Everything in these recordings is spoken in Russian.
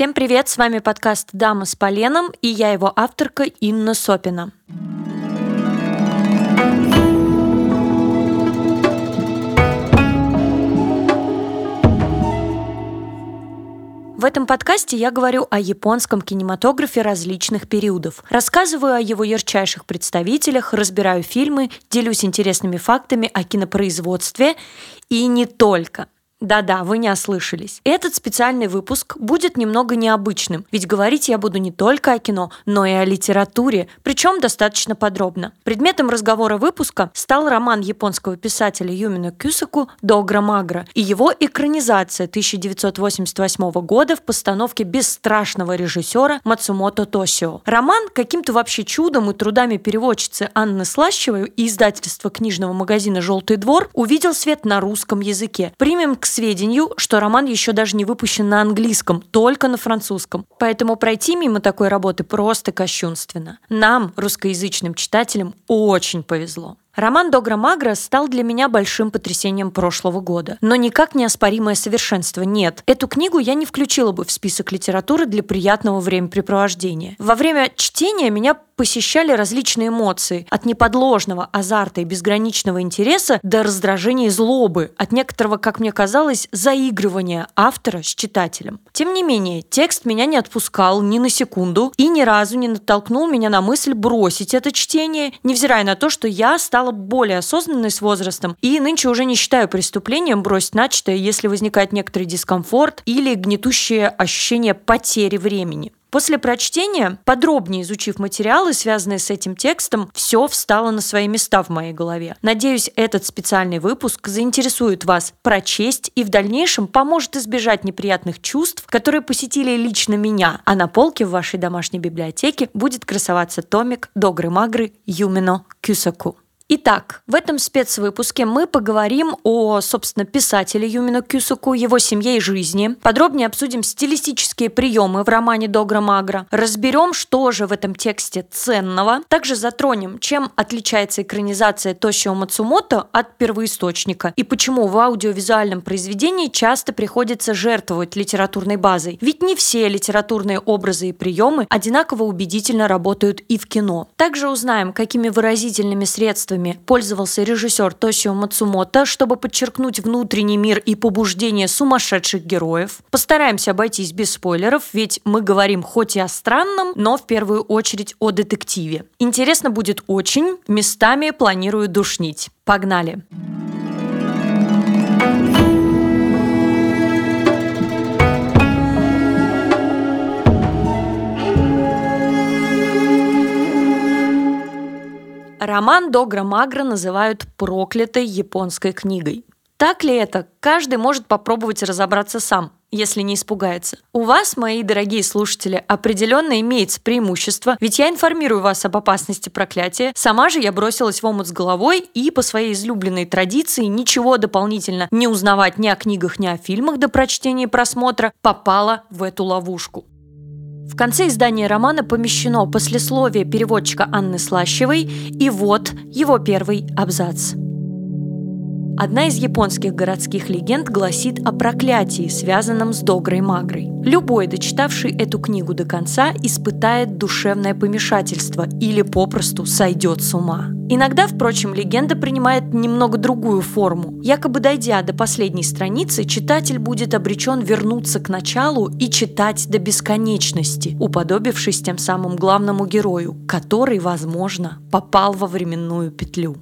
Всем привет, с вами подкаст «Дама с поленом» и я его авторка Инна Сопина. В этом подкасте я говорю о японском кинематографе различных периодов. Рассказываю о его ярчайших представителях, разбираю фильмы, делюсь интересными фактами о кинопроизводстве и не только – да-да, вы не ослышались. Этот специальный выпуск будет немного необычным, ведь говорить я буду не только о кино, но и о литературе, причем достаточно подробно. Предметом разговора выпуска стал роман японского писателя Юмино Кюсаку «Догра Магра» и его экранизация 1988 года в постановке бесстрашного режиссера Мацумото Тосио. Роман каким-то вообще чудом и трудами переводчицы Анны Слащевой и издательства книжного магазина «Желтый двор» увидел свет на русском языке. Примем к сведению, что роман еще даже не выпущен на английском, только на французском. Поэтому пройти мимо такой работы просто кощунственно. Нам, русскоязычным читателям, очень повезло. Роман Догра Магра стал для меня большим потрясением прошлого года. Но никак не оспоримое совершенство нет. Эту книгу я не включила бы в список литературы для приятного времяпрепровождения. Во время чтения меня посещали различные эмоции. От неподложного азарта и безграничного интереса до раздражения и злобы. От некоторого, как мне казалось, заигрывания автора с читателем. Тем не менее, текст меня не отпускал ни на секунду и ни разу не натолкнул меня на мысль бросить это чтение, невзирая на то, что я стала более осознанной с возрастом и нынче уже не считаю преступлением бросить начатое, если возникает некоторый дискомфорт или гнетущее ощущение потери времени. После прочтения, подробнее изучив материалы, связанные с этим текстом, все встало на свои места в моей голове. Надеюсь, этот специальный выпуск заинтересует вас прочесть и в дальнейшем поможет избежать неприятных чувств, которые посетили лично меня, а на полке в вашей домашней библиотеке будет красоваться томик Догры-Магры Юмино Кюсаку. Итак, в этом спецвыпуске мы поговорим о, собственно, писателе Юмино Кюсуку, его семье и жизни. Подробнее обсудим стилистические приемы в романе Догра Магра. Разберем, что же в этом тексте ценного. Также затронем, чем отличается экранизация Тошио Мацумото от первоисточника и почему в аудиовизуальном произведении часто приходится жертвовать литературной базой. Ведь не все литературные образы и приемы одинаково убедительно работают и в кино. Также узнаем, какими выразительными средствами мотивами пользовался режиссер Тосио Мацумото, чтобы подчеркнуть внутренний мир и побуждение сумасшедших героев. Постараемся обойтись без спойлеров, ведь мы говорим хоть и о странном, но в первую очередь о детективе. Интересно будет очень, местами планирую душнить. Погнали! Погнали! Роман Догра Магра называют проклятой японской книгой. Так ли это? Каждый может попробовать разобраться сам, если не испугается. У вас, мои дорогие слушатели, определенно имеется преимущество, ведь я информирую вас об опасности проклятия. Сама же я бросилась в омут с головой и по своей излюбленной традиции ничего дополнительно не узнавать ни о книгах, ни о фильмах до прочтения и просмотра попала в эту ловушку. В конце издания романа помещено послесловие переводчика Анны Слащевой, и вот его первый абзац. Одна из японских городских легенд гласит о проклятии, связанном с Догрой Магрой. Любой, дочитавший эту книгу до конца, испытает душевное помешательство или попросту сойдет с ума. Иногда, впрочем, легенда принимает немного другую форму. Якобы дойдя до последней страницы, читатель будет обречен вернуться к началу и читать до бесконечности, уподобившись тем самым главному герою, который, возможно, попал во временную петлю.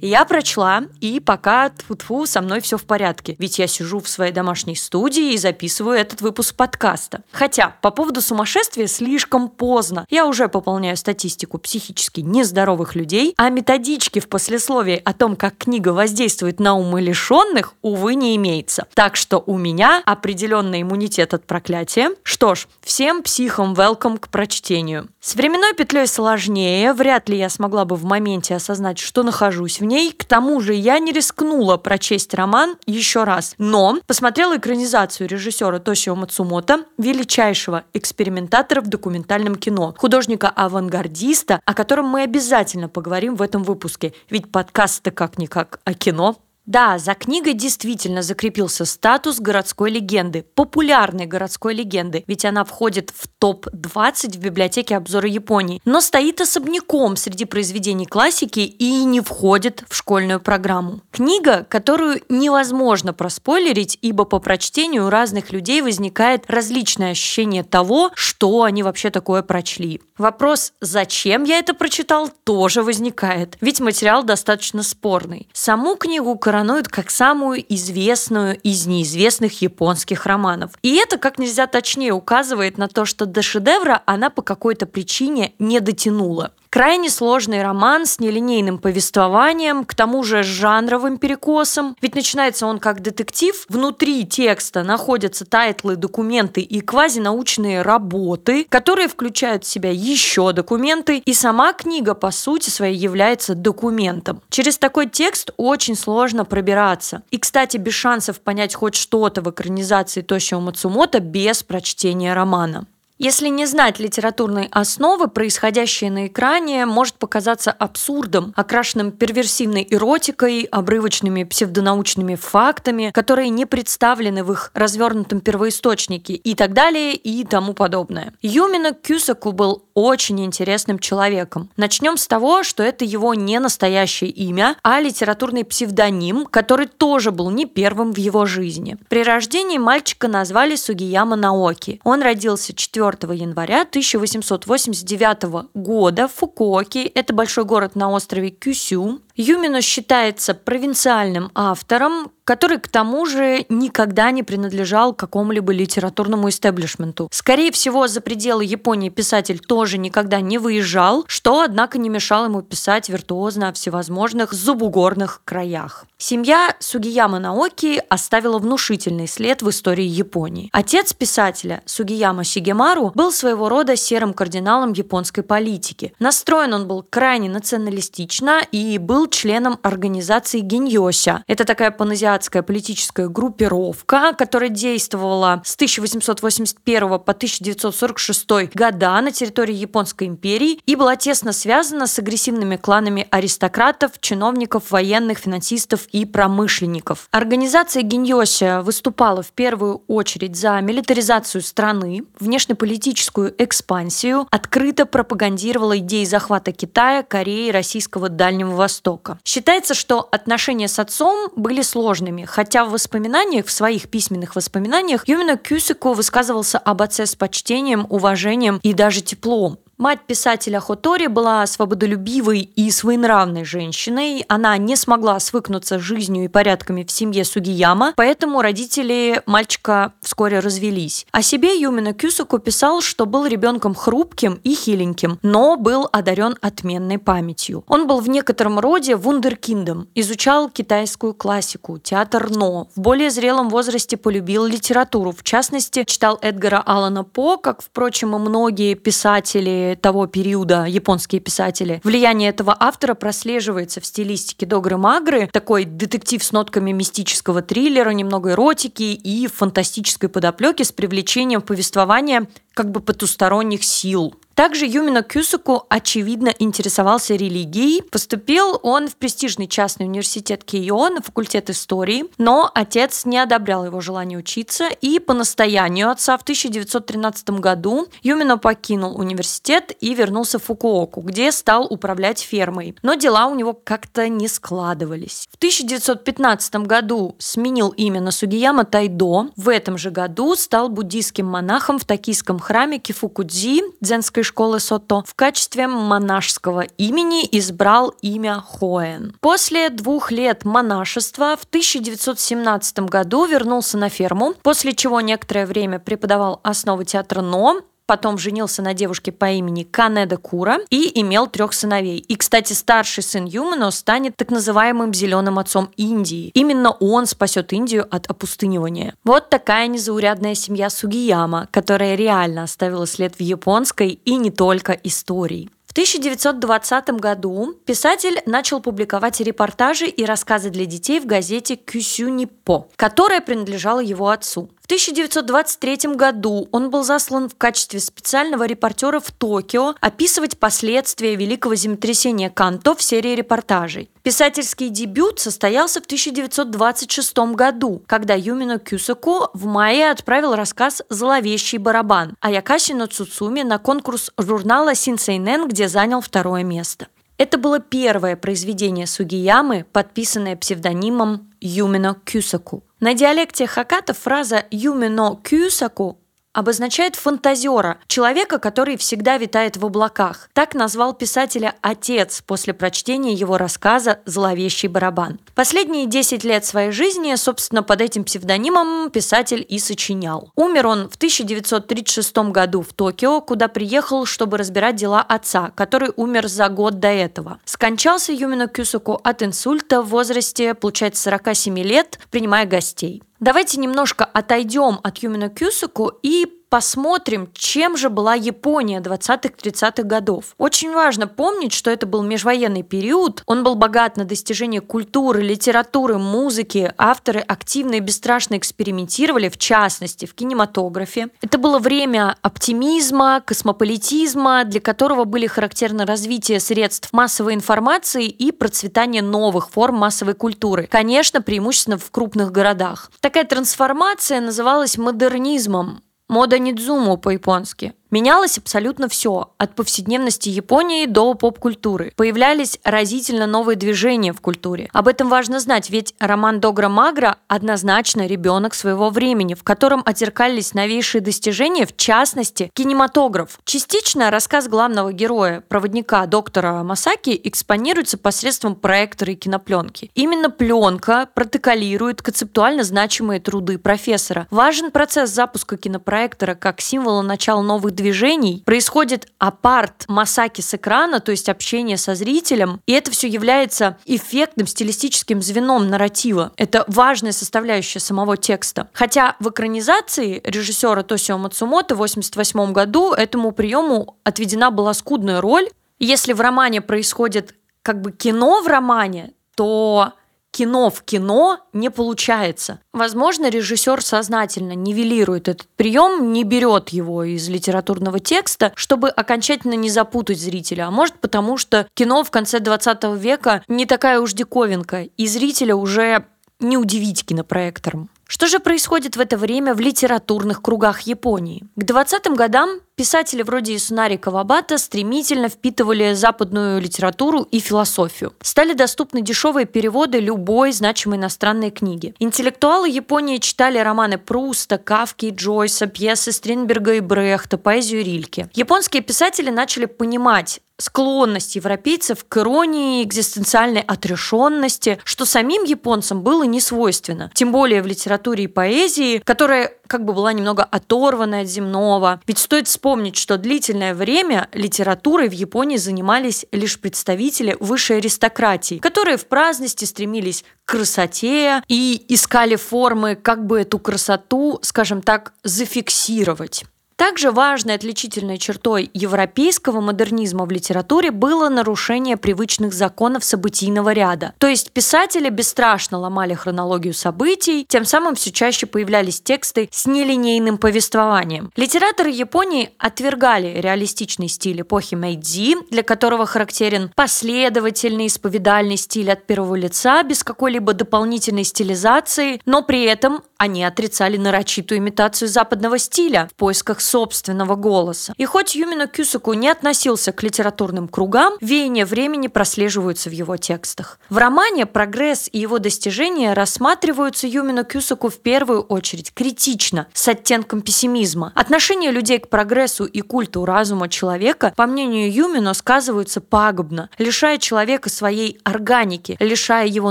Я прочла, и пока тьфу-тьфу, со мной все в порядке. Ведь я сижу в своей домашней студии и записываю этот выпуск подкаста. Хотя, по поводу сумасшествия слишком поздно. Я уже пополняю статистику психически нездоровых людей, а методички в послесловии о том, как книга воздействует на умы лишенных, увы, не имеется. Так что у меня определенный иммунитет от проклятия. Что ж, всем психам welcome к прочтению. С временной петлей сложнее. Вряд ли я смогла бы в моменте осознать, что нахожусь в ней. К тому же я не рискнула прочесть роман еще раз. Но посмотрела экранизацию режиссера Тошио Мацумото, величайшего экспериментатора в документальном кино, художника-авангардиста, о котором мы обязательно поговорим в этом выпуске. Ведь подкаст-то как-никак о кино. Да, за книгой действительно закрепился статус городской легенды, популярной городской легенды, ведь она входит в топ-20 в библиотеке обзора Японии, но стоит особняком среди произведений классики и не входит в школьную программу. Книга, которую невозможно проспойлерить, ибо по прочтению у разных людей возникает различное ощущение того, что они вообще такое прочли. Вопрос, зачем я это прочитал, тоже возникает, ведь материал достаточно спорный. Саму книгу коронуют как самую известную из неизвестных японских романов. И это как нельзя точнее указывает на то, что до шедевра она по какой-то причине не дотянула. Крайне сложный роман с нелинейным повествованием, к тому же с жанровым перекосом. Ведь начинается он как детектив. Внутри текста находятся тайтлы, документы и квазинаучные работы, которые включают в себя еще документы. И сама книга, по сути своей, является документом. Через такой текст очень сложно пробираться. И, кстати, без шансов понять хоть что-то в экранизации Тошио Мацумото без прочтения романа. Если не знать литературной основы, происходящее на экране может показаться абсурдом, окрашенным перверсивной эротикой, обрывочными псевдонаучными фактами, которые не представлены в их развернутом первоисточнике и так далее и тому подобное. Юмина Кюсаку был очень интересным человеком. Начнем с того, что это его не настоящее имя, а литературный псевдоним, который тоже был не первым в его жизни. При рождении мальчика назвали Сугияма Наоки. Он родился 4 4 января 1889 года. В Фукуоке, это большой город на острове Кюсю, Юмино считается провинциальным автором, который к тому же никогда не принадлежал какому-либо литературному истеблишменту. Скорее всего, за пределы Японии писатель тоже никогда не выезжал, что, однако, не мешало ему писать виртуозно о всевозможных зубугорных краях. Семья Сугияма Наоки оставила внушительный след в истории Японии. Отец писателя, Сугияма Сигемару, был своего рода серым кардиналом японской политики. Настроен он был крайне националистично и был членом организации Геньося. Это такая паназиатская политическая группировка, которая действовала с 1881 по 1946 года на территории Японской империи и была тесно связана с агрессивными кланами аристократов, чиновников, военных, финансистов и промышленников. Организация Геньося выступала в первую очередь за милитаризацию страны, внешнеполитическую экспансию, открыто пропагандировала идеи захвата Китая, Кореи, Российского Дальнего Востока. Востока. Считается, что отношения с отцом были сложными, хотя в воспоминаниях, в своих письменных воспоминаниях, Юмино Кюсико высказывался об отце с почтением, уважением и даже теплом. Мать писателя Хотори была свободолюбивой и своенравной женщиной. Она не смогла свыкнуться с жизнью и порядками в семье Сугияма, поэтому родители мальчика вскоре развелись. О себе Юмина Кюсуку писал, что был ребенком хрупким и хиленьким, но был одарен отменной памятью. Он был в некотором роде вундеркиндом, изучал китайскую классику, театр Но. В более зрелом возрасте полюбил литературу. В частности, читал Эдгара Алана По, как, впрочем, и многие писатели того периода, японские писатели. Влияние этого автора прослеживается в стилистике Догры Магры, такой детектив с нотками мистического триллера, немного эротики и фантастической подоплеки с привлечением повествования как бы потусторонних сил. Также Юмино Кюсуку, очевидно, интересовался религией. Поступил он в престижный частный университет Кейо на факультет истории, но отец не одобрял его желание учиться, и по настоянию отца в 1913 году Юмино покинул университет и вернулся в Фукуоку, где стал управлять фермой. Но дела у него как-то не складывались. В 1915 году сменил имя на Сугияма Тайдо. В этом же году стал буддийским монахом в токийском храме Кифукудзи, дзенской школы Сото, в качестве монашеского имени избрал имя Хоэн. После двух лет монашества в 1917 году вернулся на ферму, после чего некоторое время преподавал основы театра Но, потом женился на девушке по имени Канеда Кура и имел трех сыновей. И, кстати, старший сын Юмано станет так называемым зеленым отцом Индии. Именно он спасет Индию от опустынивания. Вот такая незаурядная семья Сугияма, которая реально оставила след в японской и не только истории. В 1920 году писатель начал публиковать репортажи и рассказы для детей в газете «Кюсю Ниппо», которая принадлежала его отцу. В 1923 году он был заслан в качестве специального репортера в Токио описывать последствия великого землетрясения Канто в серии репортажей. Писательский дебют состоялся в 1926 году, когда Юмино Кюсаку в мае отправил рассказ «Зловещий барабан», а Якашино Цуцуми на конкурс журнала «Синсейнен», где занял второе место. Это было первое произведение Сугиямы, подписанное псевдонимом Юмино Кюсаку. На диалекте Хаката фраза «Юмино Кюсаку» обозначает фантазера, человека, который всегда витает в облаках. Так назвал писателя отец после прочтения его рассказа «Зловещий барабан». Последние 10 лет своей жизни, собственно, под этим псевдонимом писатель и сочинял. Умер он в 1936 году в Токио, куда приехал, чтобы разбирать дела отца, который умер за год до этого. Скончался Юмино Кюсуку от инсульта в возрасте, получается, 47 лет, принимая гостей. Давайте немножко отойдем от Юмина Кюсуку и посмотрим, чем же была Япония 20-30-х годов. Очень важно помнить, что это был межвоенный период, он был богат на достижения культуры, литературы, музыки, авторы активно и бесстрашно экспериментировали, в частности, в кинематографе. Это было время оптимизма, космополитизма, для которого были характерны развитие средств массовой информации и процветание новых форм массовой культуры. Конечно, преимущественно в крупных городах. Такая трансформация называлась модернизмом. Мода Нидзуму по-японски. Менялось абсолютно все, от повседневности Японии до поп-культуры. Появлялись разительно новые движения в культуре. Об этом важно знать, ведь роман Догра Магра однозначно ребенок своего времени, в котором отзеркались новейшие достижения, в частности, кинематограф. Частично рассказ главного героя, проводника доктора Масаки, экспонируется посредством проектора и кинопленки. Именно пленка протоколирует концептуально значимые труды профессора. Важен процесс запуска кинопроектора как символа начала новых движений происходит апарт Масаки с экрана, то есть общение со зрителем, и это все является эффектным стилистическим звеном нарратива. Это важная составляющая самого текста. Хотя в экранизации режиссера Тосио Мацумото в 1988 году этому приему отведена была скудная роль. Если в романе происходит как бы кино в романе, то кино в кино не получается. Возможно, режиссер сознательно нивелирует этот прием, не берет его из литературного текста, чтобы окончательно не запутать зрителя. А может потому, что кино в конце 20 века не такая уж диковинка, и зрителя уже не удивить кинопроектором. Что же происходит в это время в литературных кругах Японии? К 20-м годам писатели вроде Исунари Кавабата стремительно впитывали западную литературу и философию. Стали доступны дешевые переводы любой значимой иностранной книги. Интеллектуалы Японии читали романы Пруста, Кавки, Джойса, пьесы Стринберга и Брехта, поэзию Рильке. Японские писатели начали понимать, склонность европейцев к иронии, экзистенциальной отрешенности, что самим японцам было не свойственно. Тем более в литературе и поэзии, которая как бы была немного оторвана от земного. Ведь стоит вспомнить, что длительное время литературой в Японии занимались лишь представители высшей аристократии, которые в праздности стремились к красоте и искали формы, как бы эту красоту, скажем так, зафиксировать. Также важной отличительной чертой европейского модернизма в литературе было нарушение привычных законов событийного ряда. То есть писатели бесстрашно ломали хронологию событий, тем самым все чаще появлялись тексты с нелинейным повествованием. Литераторы Японии отвергали реалистичный стиль эпохи Мэйдзи, для которого характерен последовательный исповедальный стиль от первого лица без какой-либо дополнительной стилизации, но при этом они отрицали нарочитую имитацию западного стиля в поисках собственного голоса. И хоть Юмино Кюсаку не относился к литературным кругам, веяния времени прослеживаются в его текстах. В романе «Прогресс и его достижения» рассматриваются Юмино Кюсаку в первую очередь критично, с оттенком пессимизма. Отношение людей к прогрессу и культу разума человека, по мнению Юмино, сказываются пагубно, лишая человека своей органики, лишая его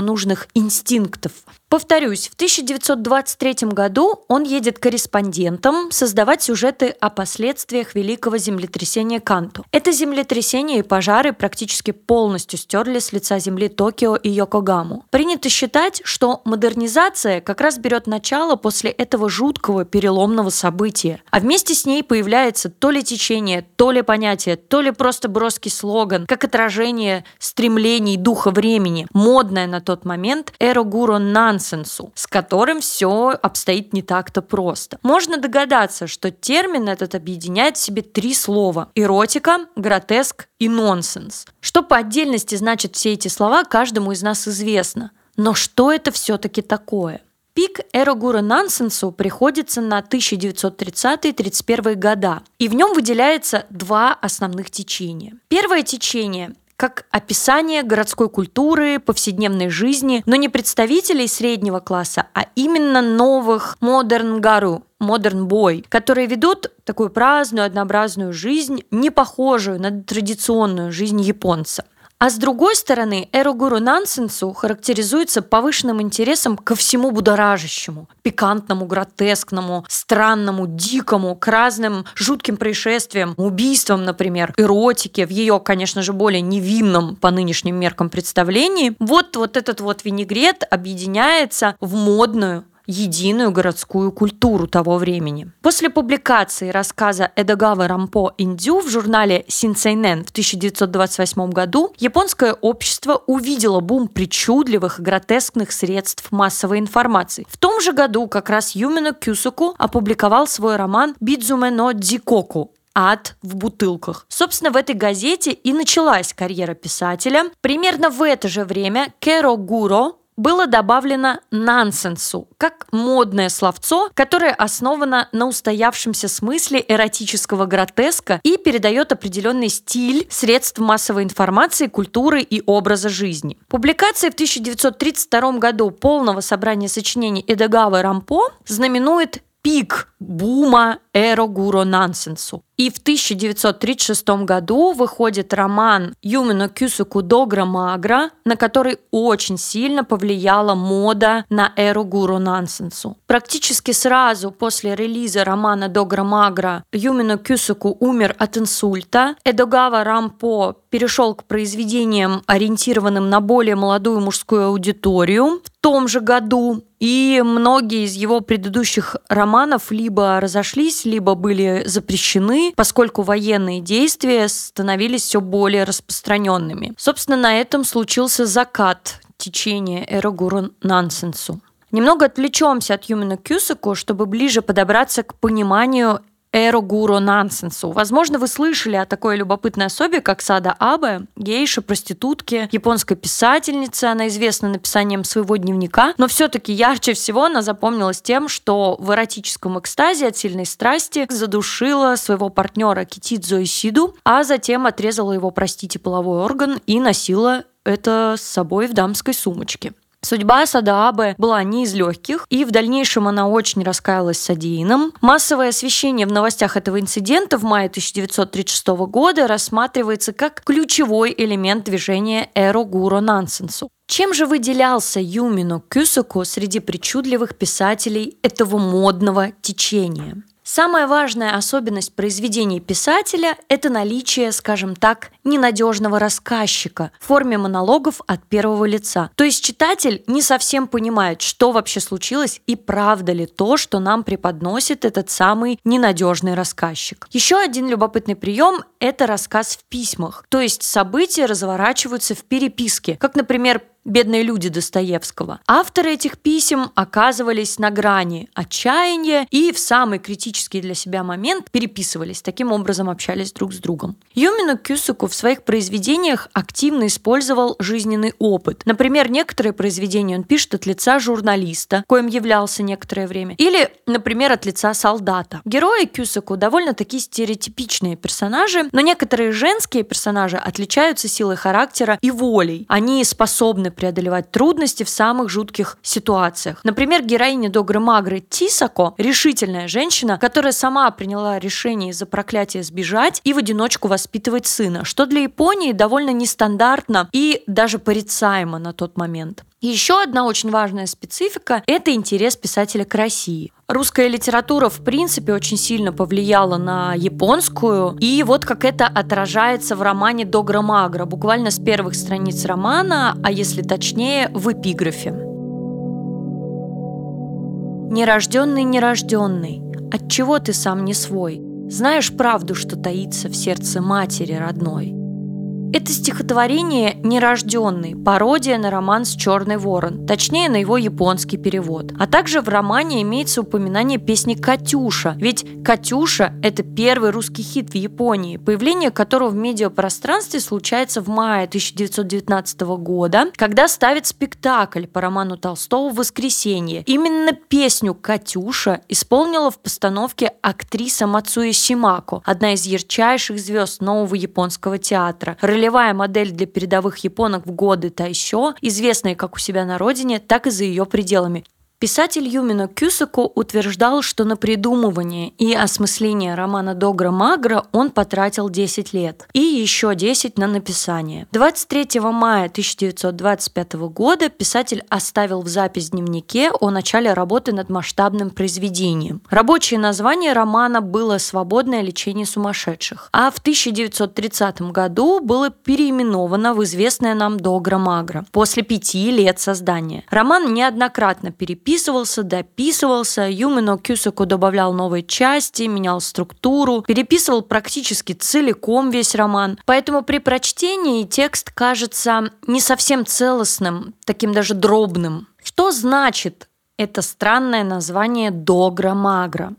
нужных инстинктов. Повторюсь, в 1923 году он едет корреспондентом создавать сюжеты о последствиях великого землетрясения Канту. Это землетрясение и пожары практически полностью стерли с лица земли Токио и Йокогаму. Принято считать, что модернизация как раз берет начало после этого жуткого переломного события, а вместе с ней появляется то ли течение, то ли понятие, то ли просто броский слоган, как отражение стремлений духа времени, модное на тот момент «Эро Гуро Нан нансенсу, с которым все обстоит не так-то просто. Можно догадаться, что термин этот объединяет в себе три слова – эротика, гротеск и нонсенс. Что по отдельности значат все эти слова, каждому из нас известно. Но что это все-таки такое? Пик Эрогура Нансенсу приходится на 1930-31 года, и в нем выделяется два основных течения. Первое течение как описание городской культуры, повседневной жизни, но не представителей среднего класса, а именно новых модерн гару, модерн бой, которые ведут такую праздную, однообразную жизнь, не похожую на традиционную жизнь японца. А с другой стороны, эрогуру нансенсу характеризуется повышенным интересом ко всему будоражащему, пикантному, гротескному, странному, дикому, к разным жутким происшествиям, убийствам, например, эротике, в ее, конечно же, более невинном по нынешним меркам представлении. Вот, вот этот вот винегрет объединяется в модную единую городскую культуру того времени. После публикации рассказа Эдагавы Рампо Индю в журнале Синцайнен в 1928 году японское общество увидело бум причудливых и гротескных средств массовой информации. В том же году как раз Юмино Кюсуку опубликовал свой роман «Бидзуме но Дзикоку» ад в бутылках. Собственно, в этой газете и началась карьера писателя. Примерно в это же время Керо Гуро было добавлено нансенсу, как модное словцо, которое основано на устоявшемся смысле эротического гротеска и передает определенный стиль средств массовой информации, культуры и образа жизни. Публикация в 1932 году полного собрания сочинений Эдегавы Рампо знаменует пик бума эро-гуро нансенсу. И в 1936 году выходит роман Юмино Кюсуку Догра Магра, на который очень сильно повлияла мода на эру гуру нансенсу. Практически сразу после релиза романа Догра Магра Юмино Кюсуку умер от инсульта. Эдогава Рампо перешел к произведениям, ориентированным на более молодую мужскую аудиторию. В том же году и многие из его предыдущих романов либо разошлись, либо были запрещены, поскольку военные действия становились все более распространенными. Собственно, на этом случился закат течения эрогуру нансенсу. Немного отвлечемся от Юмина Кюсаку, чтобы ближе подобраться к пониманию эру гуру нансенсу. Возможно, вы слышали о такой любопытной особе, как Сада Абе, гейша, проститутке, японской писательнице. Она известна написанием своего дневника, но все-таки ярче всего она запомнилась тем, что в эротическом экстазе от сильной страсти задушила своего партнера Китидзо Исиду, а затем отрезала его, простите, половой орган и носила это с собой в дамской сумочке. Судьба Садаабе была не из легких, и в дальнейшем она очень раскаялась содеянным. Массовое освещение в новостях этого инцидента в мае 1936 года рассматривается как ключевой элемент движения Эро Гуро Нансенсу. Чем же выделялся Юмино Кюсаку среди причудливых писателей этого модного течения? Самая важная особенность произведений писателя – это наличие, скажем так, ненадежного рассказчика в форме монологов от первого лица. То есть читатель не совсем понимает, что вообще случилось и правда ли то, что нам преподносит этот самый ненадежный рассказчик. Еще один любопытный прием – это рассказ в письмах. То есть события разворачиваются в переписке, как, например, «Бедные люди» Достоевского. Авторы этих писем оказывались на грани отчаяния и в самый критический для себя момент переписывались, таким образом общались друг с другом. Юмину Кюсуку в своих произведениях активно использовал жизненный опыт. Например, некоторые произведения он пишет от лица журналиста, коим являлся некоторое время, или, например, от лица солдата. Герои Кюсаку довольно-таки стереотипичные персонажи, но некоторые женские персонажи отличаются силой характера и волей. Они способны преодолевать трудности в самых жутких ситуациях. Например, героиня Догры Магры Тисако – решительная женщина, которая сама приняла решение из-за проклятия сбежать и в одиночку воспитывать сына, что для Японии довольно нестандартно и даже порицаемо на тот момент. Еще одна очень важная специфика – это интерес писателя к России. Русская литература, в принципе, очень сильно повлияла на японскую, и вот как это отражается в романе Догра Магра, буквально с первых страниц романа, а если точнее, в эпиграфе. Нерожденный, нерожденный, от чего ты сам не свой? Знаешь правду, что таится в сердце матери родной? Это стихотворение «Нерожденный», пародия на роман с «Черный ворон», точнее, на его японский перевод. А также в романе имеется упоминание песни «Катюша», ведь «Катюша» — это первый русский хит в Японии, появление которого в медиапространстве случается в мае 1919 года, когда ставит спектакль по роману Толстого «Воскресенье». Именно песню «Катюша» исполнила в постановке актриса Мацуя Симако, одна из ярчайших звезд нового японского театра – ролевая модель для передовых японок в годы Тайшо, известная как у себя на родине, так и за ее пределами. Писатель Юмино Кюсако утверждал, что на придумывание и осмысление романа Догра Магра он потратил 10 лет и еще 10 на написание. 23 мая 1925 года писатель оставил в запись в дневнике о начале работы над масштабным произведением. Рабочее название романа было «Свободное лечение сумасшедших», а в 1930 году было переименовано в известное нам Догра Магра после пяти лет создания. Роман неоднократно переписан переписывался, дописывался, Юмино Кюсаку добавлял новые части, менял структуру, переписывал практически целиком весь роман. Поэтому при прочтении текст кажется не совсем целостным, таким даже дробным. Что значит это странное название «Догра-магра»?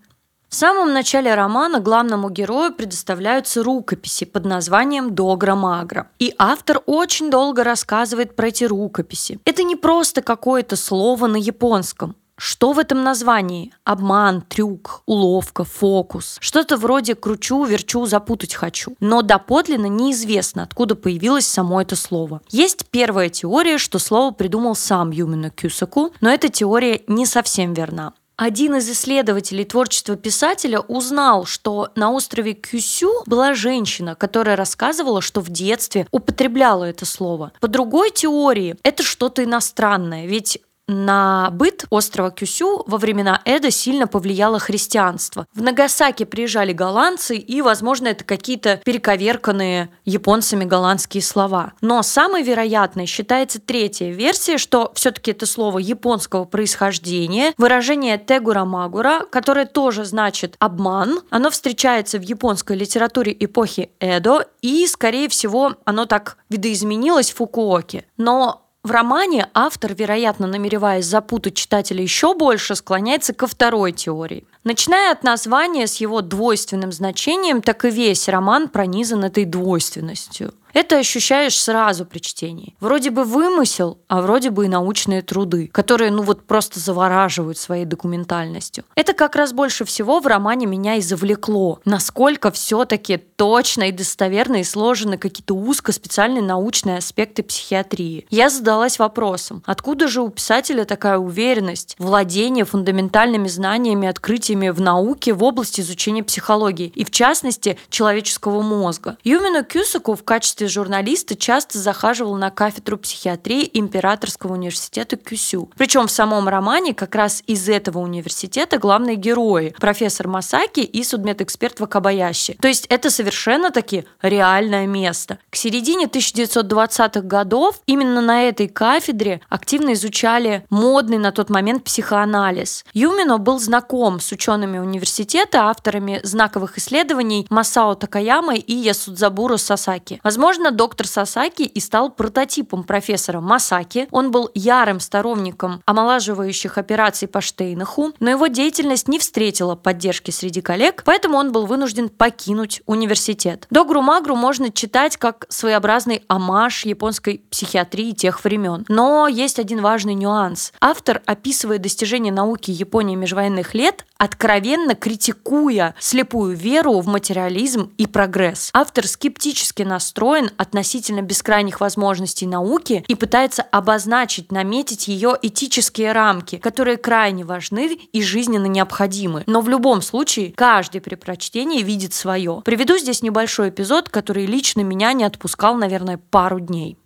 В самом начале романа главному герою предоставляются рукописи под названием «Догра Магра». И автор очень долго рассказывает про эти рукописи. Это не просто какое-то слово на японском. Что в этом названии? Обман, трюк, уловка, фокус. Что-то вроде «кручу, верчу, запутать хочу». Но доподлинно неизвестно, откуда появилось само это слово. Есть первая теория, что слово придумал сам Юмино Кюсаку, но эта теория не совсем верна. Один из исследователей творчества писателя узнал, что на острове Кюсю была женщина, которая рассказывала, что в детстве употребляла это слово. По другой теории, это что-то иностранное, ведь на быт острова Кюсю во времена Эда сильно повлияло христианство. В Нагасаки приезжали голландцы, и, возможно, это какие-то перековерканные японцами голландские слова. Но самой вероятной считается третья версия, что все-таки это слово японского происхождения, выражение тегура-магура, которое тоже значит обман. Оно встречается в японской литературе эпохи Эдо, и, скорее всего, оно так видоизменилось в Фукуоке. Но в романе автор, вероятно, намереваясь запутать читателя еще больше, склоняется ко второй теории. Начиная от названия с его двойственным значением, так и весь роман пронизан этой двойственностью. Это ощущаешь сразу при чтении. Вроде бы вымысел, а вроде бы и научные труды, которые, ну вот, просто завораживают своей документальностью. Это как раз больше всего в романе меня и завлекло. Насколько все-таки точно и достоверно и сложены какие-то узко специальные научные аспекты психиатрии. Я задалась вопросом, откуда же у писателя такая уверенность, владение фундаментальными знаниями, открытиями в науке в области изучения психологии и, в частности, человеческого мозга. Юмину Кюсаку в качестве журналиста часто захаживал на кафедру психиатрии Императорского университета Кюсю. Причем в самом романе как раз из этого университета главные герои – профессор Масаки и судмедэксперт Вакабаящи. То есть это совершенно таки реальное место. К середине 1920-х годов именно на этой кафедре активно изучали модный на тот момент психоанализ. Юмино был знаком с учеными университета, авторами знаковых исследований Масао Такаяма и Ясудзабуру Сасаки. Возможно, доктор Сасаки и стал прототипом профессора Масаки. Он был ярым сторонником омолаживающих операций по Штейнаху, но его деятельность не встретила поддержки среди коллег, поэтому он был вынужден покинуть университет. Догру Магру можно читать как своеобразный амаш японской психиатрии тех времен. Но есть один важный нюанс. Автор, описывая достижения науки Японии межвоенных лет, откровенно критикуя слепую веру в материализм и прогресс. Автор скептически настроен относительно бескрайних возможностей науки и пытается обозначить, наметить ее этические рамки, которые крайне важны и жизненно необходимы. Но в любом случае каждый при прочтении видит свое. Приведу здесь небольшой эпизод, который лично меня не отпускал, наверное, пару дней.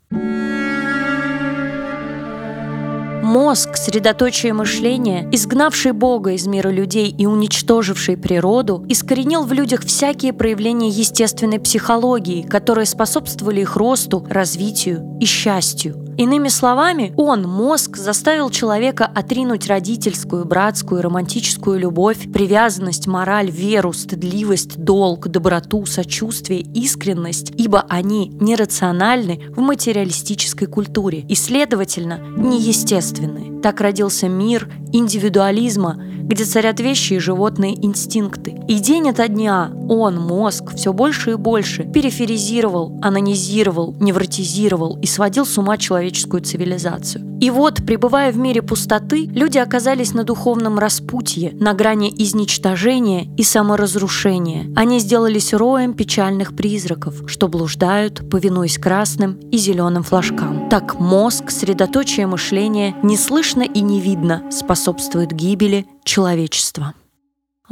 Мозг, средоточие мышления, изгнавший Бога из мира людей и уничтоживший природу, искоренил в людях всякие проявления естественной психологии, которые способствовали их росту, развитию и счастью. Иными словами, он, мозг, заставил человека отринуть родительскую, братскую, романтическую любовь, привязанность, мораль, веру, стыдливость, долг, доброту, сочувствие, искренность, ибо они нерациональны в материалистической культуре и, следовательно, неестественны. Так родился мир индивидуализма, где царят вещи и животные инстинкты. И день ото дня он, мозг, все больше и больше периферизировал, анонизировал, невротизировал и сводил с ума человеческую цивилизацию. И вот, пребывая в мире пустоты, люди оказались на духовном распутье, на грани изничтожения и саморазрушения. Они сделались роем печальных призраков, что блуждают, повинуясь красным и зеленым флажкам. Так мозг, средоточие мышления, не слышно и не видно, способствует гибели человечества.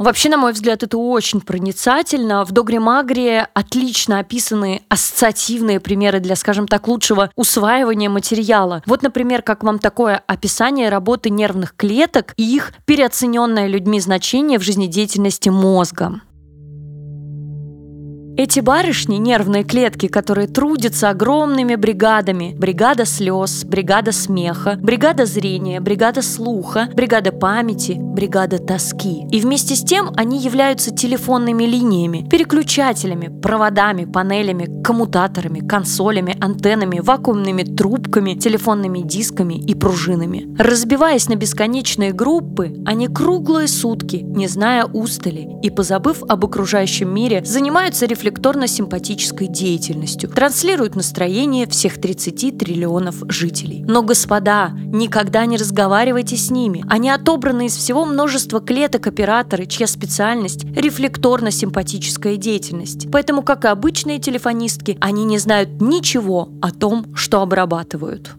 Вообще, на мой взгляд, это очень проницательно. В Догре Магре отлично описаны ассоциативные примеры для, скажем так, лучшего усваивания материала. Вот, например, как вам такое описание работы нервных клеток и их переоцененное людьми значение в жизнедеятельности мозга. Эти барышни, нервные клетки, которые трудятся огромными бригадами. Бригада слез, бригада смеха, бригада зрения, бригада слуха, бригада памяти, бригада тоски. И вместе с тем они являются телефонными линиями, переключателями, проводами, панелями, коммутаторами, консолями, антеннами, вакуумными трубками, телефонными дисками и пружинами. Разбиваясь на бесконечные группы, они круглые сутки, не зная устали и позабыв об окружающем мире, занимаются рефлексией рефлекторно-симпатической деятельностью, транслируют настроение всех 30 триллионов жителей. Но, господа, никогда не разговаривайте с ними. Они отобраны из всего множества клеток операторы, чья специальность – рефлекторно-симпатическая деятельность. Поэтому, как и обычные телефонистки, они не знают ничего о том, что обрабатывают.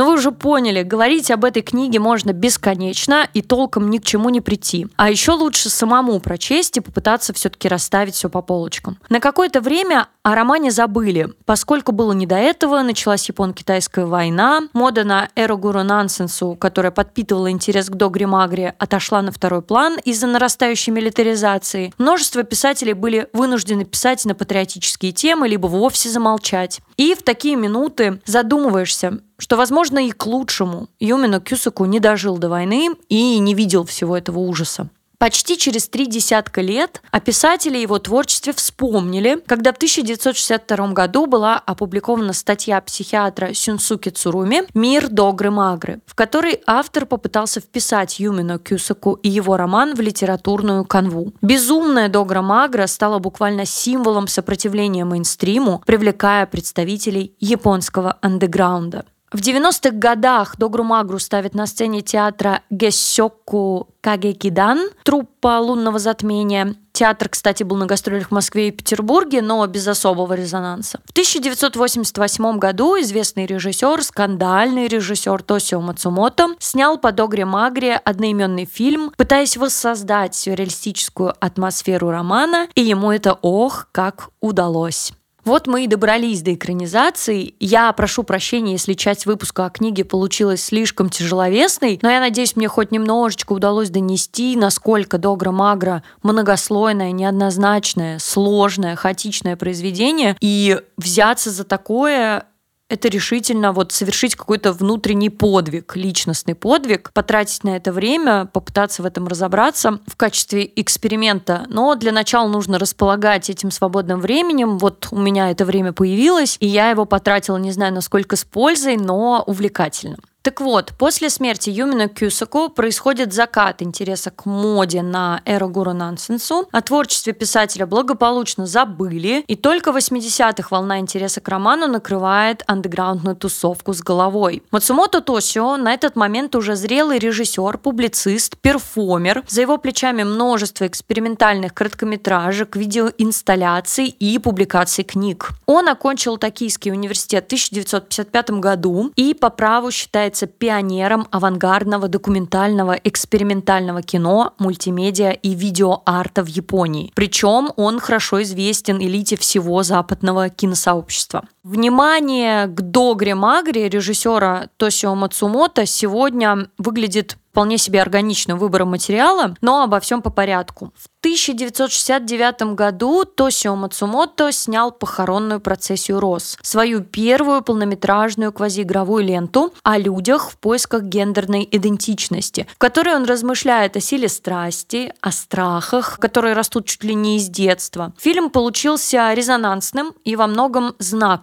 Но вы уже поняли, говорить об этой книге можно бесконечно и толком ни к чему не прийти. А еще лучше самому прочесть и попытаться все-таки расставить все по полочкам. На какое-то время о романе забыли, поскольку было не до этого, началась Япон-Китайская война, мода на эрогуру нансенсу, которая подпитывала интерес к Догри Магре, отошла на второй план из-за нарастающей милитаризации. Множество писателей были вынуждены писать на патриотические темы, либо вовсе замолчать. И в такие минуты задумываешься, что, возможно, и к лучшему. Юмино Кюсаку не дожил до войны и не видел всего этого ужаса. Почти через три десятка лет о писателе и его творчестве вспомнили, когда в 1962 году была опубликована статья психиатра Сюнсуки Цуруми «Мир Догры Магры», в которой автор попытался вписать Юмино Кюсаку и его роман в литературную канву. Безумная Догра Магра стала буквально символом сопротивления мейнстриму, привлекая представителей японского андеграунда. В 90-х годах Догру Магру ставит на сцене театра Гессёку Кагекидан, труппа лунного затмения. Театр, кстати, был на гастролях в Москве и Петербурге, но без особого резонанса. В 1988 году известный режиссер, скандальный режиссер Тосио Мацумото снял по Догре Магре одноименный фильм, пытаясь воссоздать сюрреалистическую атмосферу романа, и ему это ох, как удалось. Вот мы и добрались до экранизации. Я прошу прощения, если часть выпуска о книге получилась слишком тяжеловесной, но я надеюсь, мне хоть немножечко удалось донести, насколько Догра Магра многослойное, неоднозначное, сложное, хаотичное произведение, и взяться за такое это решительно вот совершить какой-то внутренний подвиг, личностный подвиг, потратить на это время, попытаться в этом разобраться в качестве эксперимента. Но для начала нужно располагать этим свободным временем. Вот у меня это время появилось, и я его потратила, не знаю, насколько с пользой, но увлекательно. Так вот, после смерти Юмина Кюсаку происходит закат интереса к моде на эру Гуру Нансенсу. О творчестве писателя благополучно забыли, и только в 80-х волна интереса к роману накрывает андеграундную тусовку с головой. Мацумото Тосио на этот момент уже зрелый режиссер, публицист, перформер. За его плечами множество экспериментальных короткометражек, видеоинсталляций и публикаций книг. Он окончил Токийский университет в 1955 году и по праву считает является пионером авангардного документального экспериментального кино, мультимедиа и видеоарта в Японии. Причем он хорошо известен элите всего западного киносообщества. Внимание к Догре Магре режиссера Тосио Мацумото сегодня выглядит вполне себе органичным выбором материала, но обо всем по порядку. В 1969 году Тосио Мацумото снял «Похоронную процессию роз», свою первую полнометражную квазиигровую ленту о людях в поисках гендерной идентичности, в которой он размышляет о силе страсти, о страхах, которые растут чуть ли не из детства. Фильм получился резонансным и во многом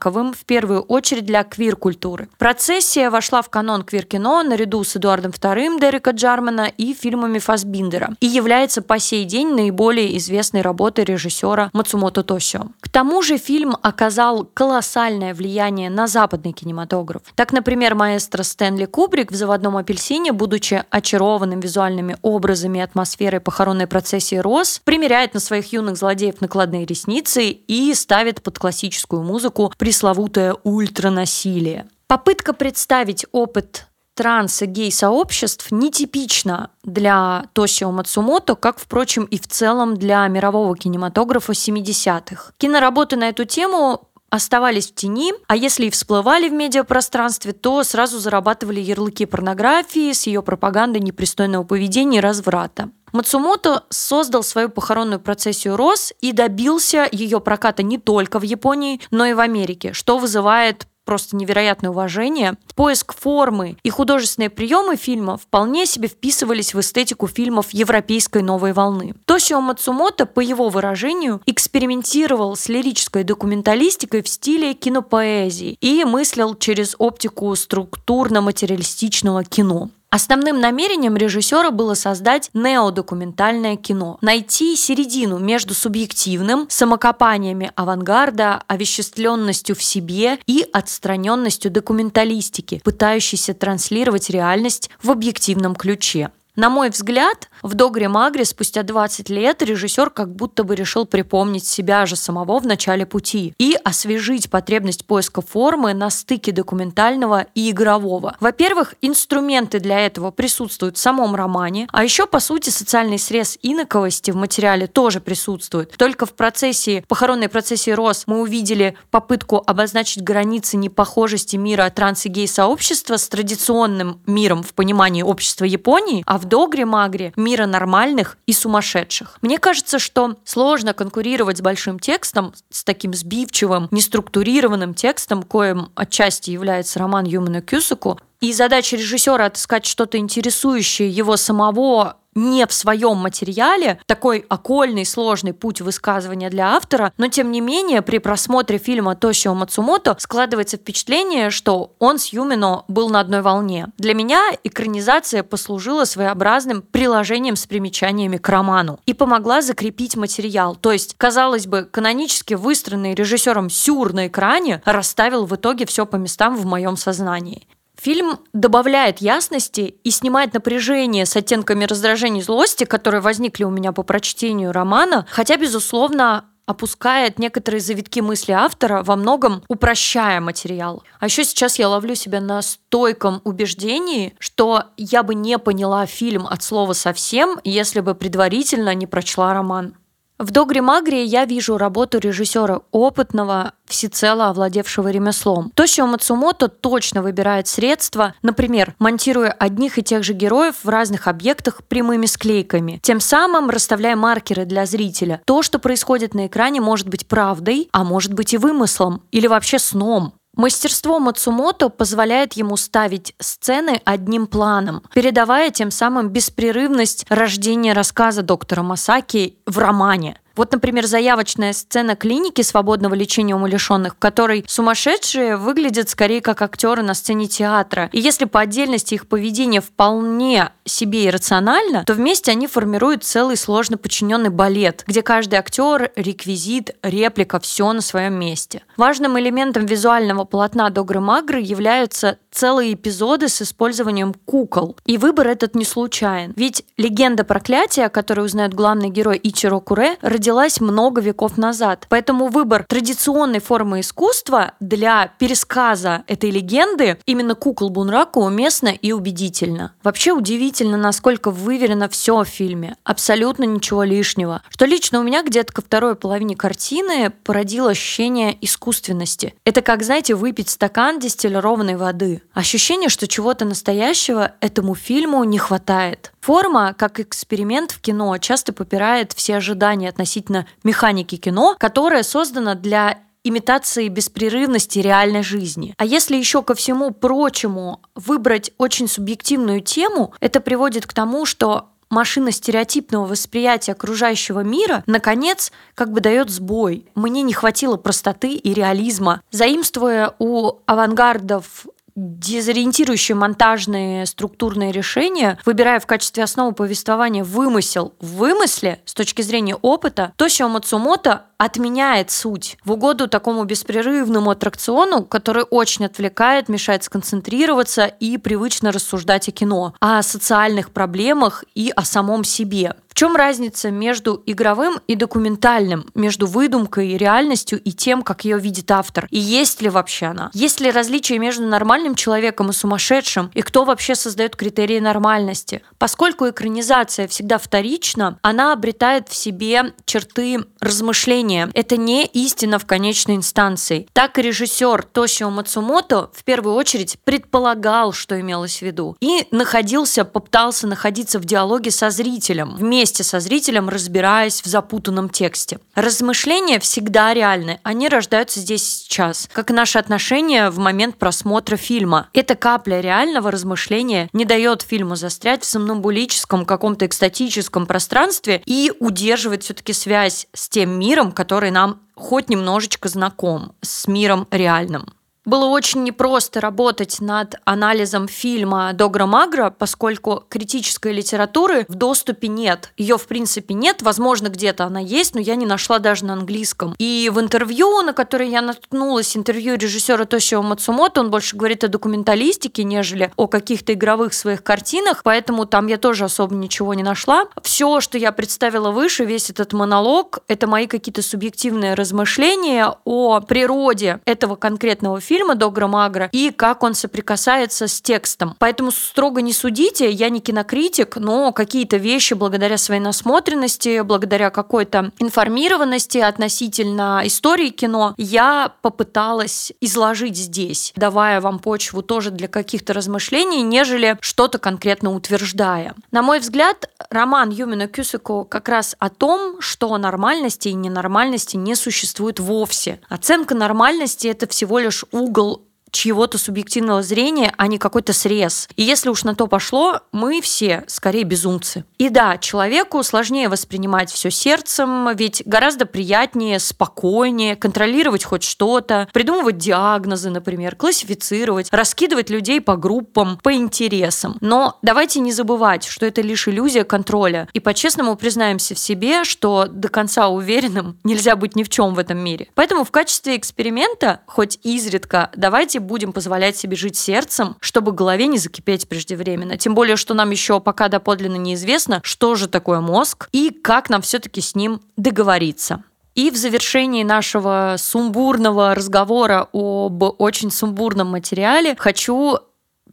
знаковым, в первую очередь для квир-культуры. Процессия вошла в канон квир-кино наряду с Эдуардом II Дерека Джармана и фильмами Фасбиндера и является по сей день наиболее известной работы режиссера Мацумото Тосио. К тому же фильм оказал колоссальное влияние на западный кинематограф. Так, например, маэстро Стэнли Кубрик в «Заводном апельсине», будучи очарованным визуальными образами и атмосферой похоронной процессии Рос, примеряет на своих юных злодеев накладные ресницы и ставит под классическую музыку пресловутое ультранасилие. Попытка представить опыт транс- и гей-сообществ нетипично для Тосио Мацумото, как, впрочем, и в целом для мирового кинематографа 70-х. Киноработы на эту тему оставались в тени, а если и всплывали в медиапространстве, то сразу зарабатывали ярлыки порнографии с ее пропагандой непристойного поведения и разврата. Мацумото создал свою похоронную процессию Рос и добился ее проката не только в Японии, но и в Америке, что вызывает просто невероятное уважение. Поиск формы и художественные приемы фильма вполне себе вписывались в эстетику фильмов европейской новой волны. Тосио Мацумото, по его выражению, экспериментировал с лирической документалистикой в стиле кинопоэзии и мыслил через оптику структурно-материалистичного кино. Основным намерением режиссера было создать неодокументальное кино, найти середину между субъективным, самокопаниями авангарда, овеществленностью в себе и отстраненностью документалистики, пытающейся транслировать реальность в объективном ключе. На мой взгляд, в «Догре Магре» спустя 20 лет режиссер как будто бы решил припомнить себя же самого в начале пути и освежить потребность поиска формы на стыке документального и игрового. Во-первых, инструменты для этого присутствуют в самом романе, а еще, по сути, социальный срез инаковости в материале тоже присутствует. Только в процессе, похоронной процессии Рос мы увидели попытку обозначить границы непохожести мира транс и гей-сообщества с традиционным миром в понимании общества Японии, а в догре-магре мира нормальных и сумасшедших. Мне кажется, что сложно конкурировать с большим текстом, с таким сбивчивым, неструктурированным текстом, коим отчасти является роман Юмана Кюсаку, и задача режиссера отыскать что-то интересующее его самого не в своем материале, такой окольный, сложный путь высказывания для автора, но тем не менее при просмотре фильма Тошио Мацумото складывается впечатление, что он с Юмино был на одной волне. Для меня экранизация послужила своеобразным приложением с примечаниями к роману и помогла закрепить материал. То есть, казалось бы, канонически выстроенный режиссером сюр на экране расставил в итоге все по местам в моем сознании. Фильм добавляет ясности и снимает напряжение с оттенками раздражения и злости, которые возникли у меня по прочтению романа, хотя, безусловно, опускает некоторые завитки мысли автора, во многом упрощая материал. А еще сейчас я ловлю себя на стойком убеждении, что я бы не поняла фильм от слова совсем, если бы предварительно не прочла роман. В «Догре Магре» я вижу работу режиссера опытного, всецело овладевшего ремеслом. Тосио Мацумото точно выбирает средства, например, монтируя одних и тех же героев в разных объектах прямыми склейками, тем самым расставляя маркеры для зрителя. То, что происходит на экране, может быть правдой, а может быть и вымыслом, или вообще сном. Мастерство Мацумото позволяет ему ставить сцены одним планом, передавая тем самым беспрерывность рождения рассказа доктора Масаки в романе. Вот, например, заявочная сцена клиники свободного лечения умалишенных, в которой сумасшедшие выглядят скорее как актеры на сцене театра. И если по отдельности их поведение вполне себе иррационально, то вместе они формируют целый сложно подчиненный балет, где каждый актер, реквизит, реплика, все на своем месте. Важным элементом визуального полотна Догры Магры являются целые эпизоды с использованием кукол. И выбор этот не случайен. Ведь легенда проклятия, которую узнает главный герой Ичиро Куре, родилась много веков назад. Поэтому выбор традиционной формы искусства для пересказа этой легенды именно кукол Бунраку уместно и убедительно. Вообще удивительно, насколько выверено все в фильме. Абсолютно ничего лишнего. Что лично у меня где-то ко второй половине картины породило ощущение искусственности. Это как, знаете, выпить стакан дистиллированной воды. Ощущение, что чего-то настоящего этому фильму не хватает. Форма, как эксперимент в кино, часто попирает все ожидания относительно механики кино, которая создана для имитации беспрерывности реальной жизни. А если еще ко всему прочему выбрать очень субъективную тему, это приводит к тому, что машина стереотипного восприятия окружающего мира, наконец, как бы дает сбой. Мне не хватило простоты и реализма. Заимствуя у авангардов дезориентирующие монтажные структурные решения, выбирая в качестве основы повествования вымысел в вымысле с точки зрения опыта, Тошио Мацумото отменяет суть в угоду такому беспрерывному аттракциону, который очень отвлекает, мешает сконцентрироваться и привычно рассуждать о кино, о социальных проблемах и о самом себе чем разница между игровым и документальным, между выдумкой и реальностью и тем, как ее видит автор? И есть ли вообще она? Есть ли различие между нормальным человеком и сумасшедшим? И кто вообще создает критерии нормальности? Поскольку экранизация всегда вторична, она обретает в себе черты размышления. Это не истина в конечной инстанции. Так и режиссер Тошио Мацумото в первую очередь предполагал, что имелось в виду, и находился, попытался находиться в диалоге со зрителем вместе вместе со зрителем, разбираясь в запутанном тексте. Размышления всегда реальны, они рождаются здесь сейчас, как и наши отношения в момент просмотра фильма. Эта капля реального размышления не дает фильму застрять в сомнамбулическом каком-то экстатическом пространстве и удерживает все-таки связь с тем миром, который нам хоть немножечко знаком, с миром реальным. Было очень непросто работать над анализом фильма Догра Магра, поскольку критической литературы в доступе нет. Ее, в принципе, нет. Возможно, где-то она есть, но я не нашла даже на английском. И в интервью, на которое я наткнулась, интервью режиссера Тошио Мацумото, он больше говорит о документалистике, нежели о каких-то игровых своих картинах, поэтому там я тоже особо ничего не нашла. Все, что я представила выше, весь этот монолог, это мои какие-то субъективные размышления о природе этого конкретного фильма, фильма Догра Магра и как он соприкасается с текстом. Поэтому строго не судите, я не кинокритик, но какие-то вещи благодаря своей насмотренности, благодаря какой-то информированности относительно истории кино, я попыталась изложить здесь, давая вам почву тоже для каких-то размышлений, нежели что-то конкретно утверждая. На мой взгляд, роман Юмина Кюсико как раз о том, что нормальности и ненормальности не существует вовсе. Оценка нормальности — это всего лишь у Google чьего-то субъективного зрения, а не какой-то срез. И если уж на то пошло, мы все скорее безумцы. И да, человеку сложнее воспринимать все сердцем, ведь гораздо приятнее, спокойнее контролировать хоть что-то, придумывать диагнозы, например, классифицировать, раскидывать людей по группам, по интересам. Но давайте не забывать, что это лишь иллюзия контроля. И по-честному признаемся в себе, что до конца уверенным нельзя быть ни в чем в этом мире. Поэтому в качестве эксперимента, хоть изредка, давайте будем позволять себе жить сердцем, чтобы голове не закипеть преждевременно. Тем более, что нам еще пока доподлинно неизвестно, что же такое мозг и как нам все-таки с ним договориться. И в завершении нашего сумбурного разговора об очень сумбурном материале хочу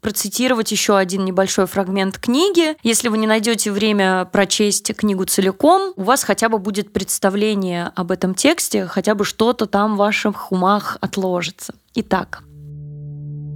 процитировать еще один небольшой фрагмент книги. Если вы не найдете время прочесть книгу целиком, у вас хотя бы будет представление об этом тексте, хотя бы что-то там в ваших умах отложится. Итак,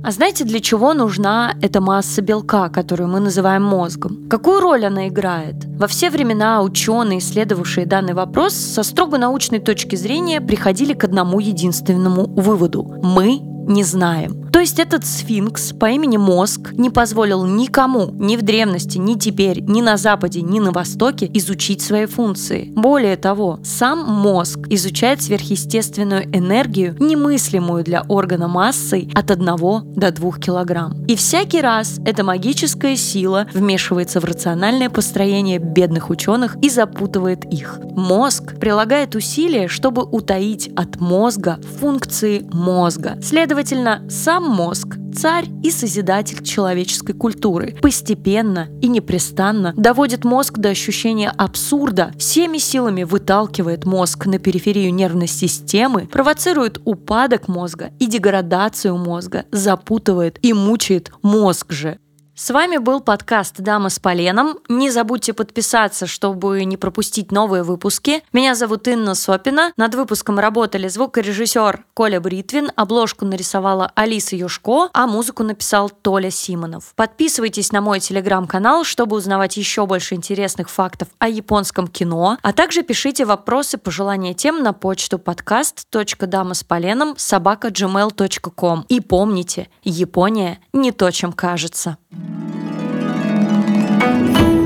а знаете, для чего нужна эта масса белка, которую мы называем мозгом? Какую роль она играет? Во все времена ученые, исследовавшие данный вопрос, со строго научной точки зрения приходили к одному единственному выводу. Мы не знаем. То есть этот сфинкс по имени Мозг не позволил никому, ни в древности, ни теперь, ни на Западе, ни на Востоке изучить свои функции. Более того, сам мозг изучает сверхъестественную энергию, немыслимую для органа массой от 1 до 2 килограмм. И всякий раз эта магическая сила вмешивается в рациональное построение бедных ученых и запутывает их. Мозг прилагает усилия, чтобы утаить от мозга функции мозга. Следовательно, сам мозг царь и созидатель человеческой культуры. Постепенно и непрестанно доводит мозг до ощущения абсурда, всеми силами выталкивает мозг на периферию нервной системы, провоцирует упадок мозга и деградацию мозга, запутывает и мучает мозг же. С вами был подкаст «Дама с поленом». Не забудьте подписаться, чтобы не пропустить новые выпуски. Меня зовут Инна Сопина. Над выпуском работали звукорежиссер Коля Бритвин, обложку нарисовала Алиса Юшко, а музыку написал Толя Симонов. Подписывайтесь на мой телеграм-канал, чтобы узнавать еще больше интересных фактов о японском кино, а также пишите вопросы, пожелания тем на почту подкаст.дамасполеном собака.gmail.com. И помните, Япония не то, чем кажется. thank you